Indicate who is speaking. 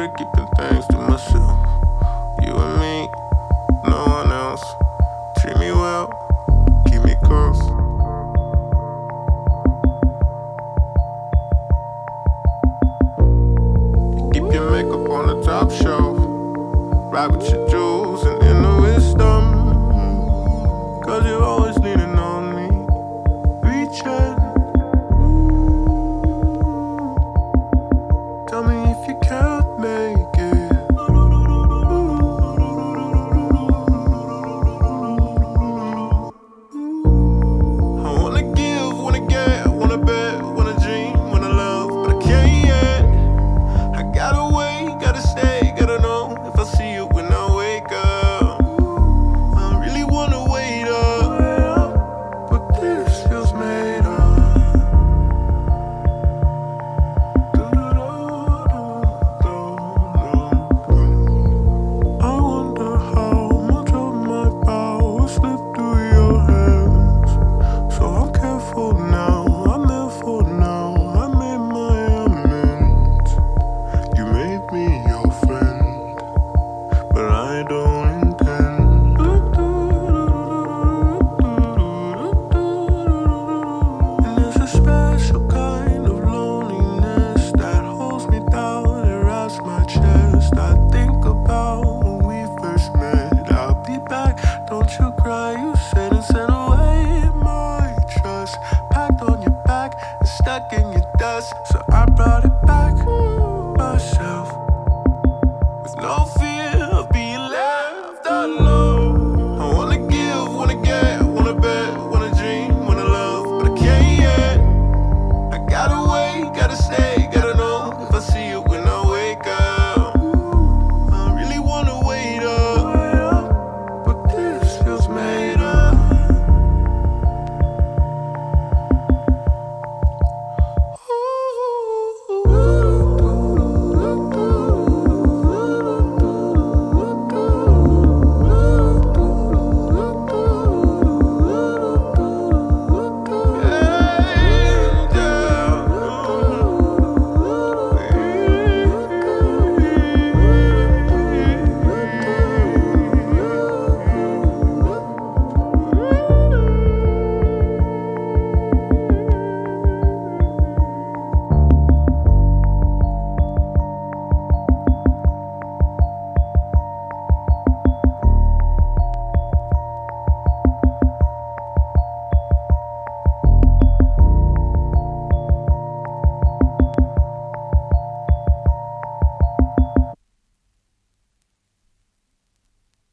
Speaker 1: good at keeping things to myself. You and me, no one else. Treat me well, keep me close. Keep your makeup on the top shelf. Ride with your jewels. cry, you said and sent away my trust. Packed on your back and stuck in your dust, so I brought it back.